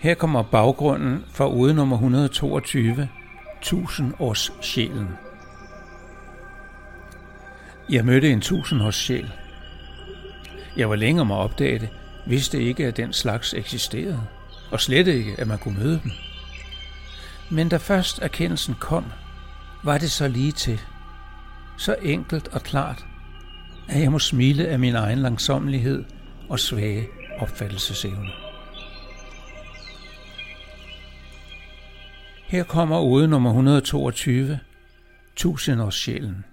Her kommer baggrunden for ude nummer 122, 1000 års sjælen. Jeg mødte en tusindårs sjæl. Jeg var længe om at opdage det, vidste ikke, at den slags eksisterede, og slet ikke, at man kunne møde dem. Men da først erkendelsen kom, var det så lige til, så enkelt og klart, at jeg må smile af min egen langsommelighed og svage opfattelsesevne. Her kommer ude nummer 122, sjælen.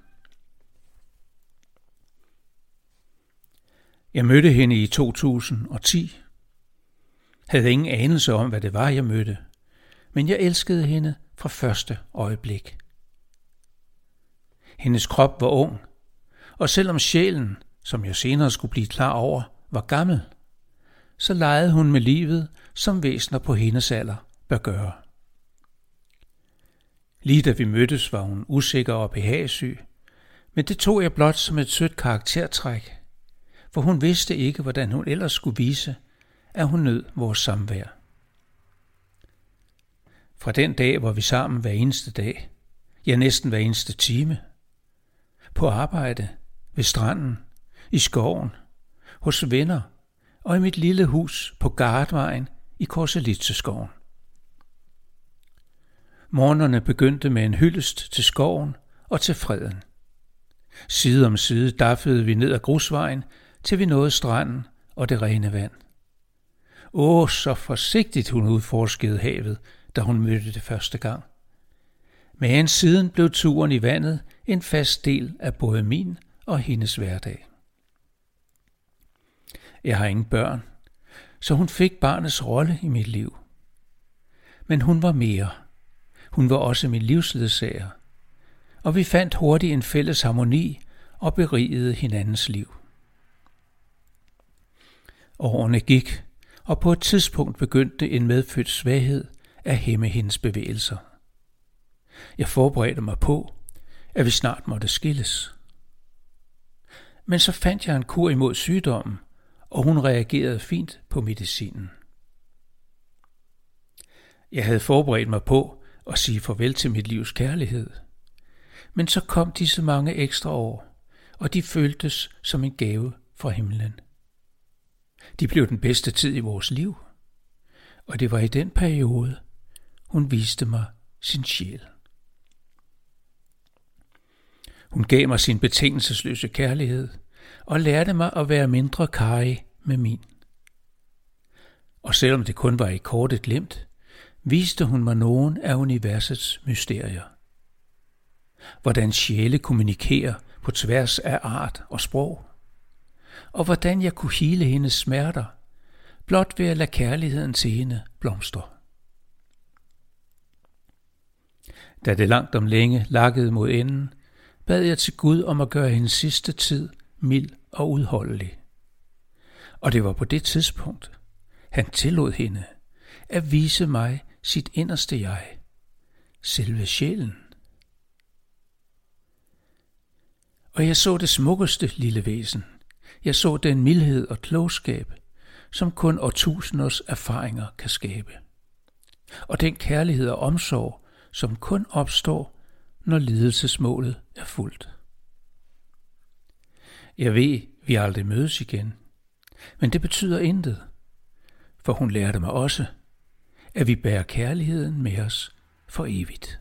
Jeg mødte hende i 2010. Havde ingen anelse om, hvad det var, jeg mødte, men jeg elskede hende fra første øjeblik. Hendes krop var ung, og selvom sjælen, som jeg senere skulle blive klar over, var gammel, så legede hun med livet, som væsner på hendes alder bør gøre. Lige da vi mødtes, var hun usikker og behagsyg, men det tog jeg blot som et sødt karaktertræk, for hun vidste ikke, hvordan hun ellers skulle vise, at hun nød vores samvær. Fra den dag var vi sammen hver eneste dag, ja næsten hver eneste time. På arbejde, ved stranden, i skoven, hos venner og i mit lille hus på Gardvejen i Korselitseskoven. Morgenerne begyndte med en hyldest til skoven og til freden. Side om side daffede vi ned ad grusvejen, til vi nåede stranden og det rene vand. Åh, så forsigtigt hun udforskede havet, da hun mødte det første gang. Men siden blev turen i vandet en fast del af både min og hendes hverdag. Jeg har ingen børn, så hun fik barnets rolle i mit liv. Men hun var mere – hun var også min livsledsager, og vi fandt hurtigt en fælles harmoni og berigede hinandens liv. Årene gik, og på et tidspunkt begyndte en medfødt svaghed at hæmme hendes bevægelser. Jeg forberedte mig på, at vi snart måtte skilles. Men så fandt jeg en kur imod sygdommen, og hun reagerede fint på medicinen. Jeg havde forberedt mig på, at sige farvel til mit livs kærlighed. Men så kom disse mange ekstra år, og de føltes som en gave fra himlen. De blev den bedste tid i vores liv, og det var i den periode, hun viste mig sin sjæl. Hun gav mig sin betingelsesløse kærlighed og lærte mig at være mindre kaj med min. Og selvom det kun var i kortet glemt, viste hun mig nogen af universets mysterier. Hvordan sjæle kommunikerer på tværs af art og sprog. Og hvordan jeg kunne hele hendes smerter, blot ved at lade kærligheden til hende blomstre. Da det langt om længe lakkede mod enden, bad jeg til Gud om at gøre hendes sidste tid mild og udholdelig. Og det var på det tidspunkt, han tillod hende at vise mig sit inderste jeg, selve sjælen. Og jeg så det smukkeste lille væsen. Jeg så den mildhed og klogskab, som kun årtusinders erfaringer kan skabe. Og den kærlighed og omsorg, som kun opstår, når lidelsesmålet er fuldt. Jeg ved, vi aldrig mødes igen, men det betyder intet, for hun lærte mig også, at vi bærer kærligheden med os for evigt.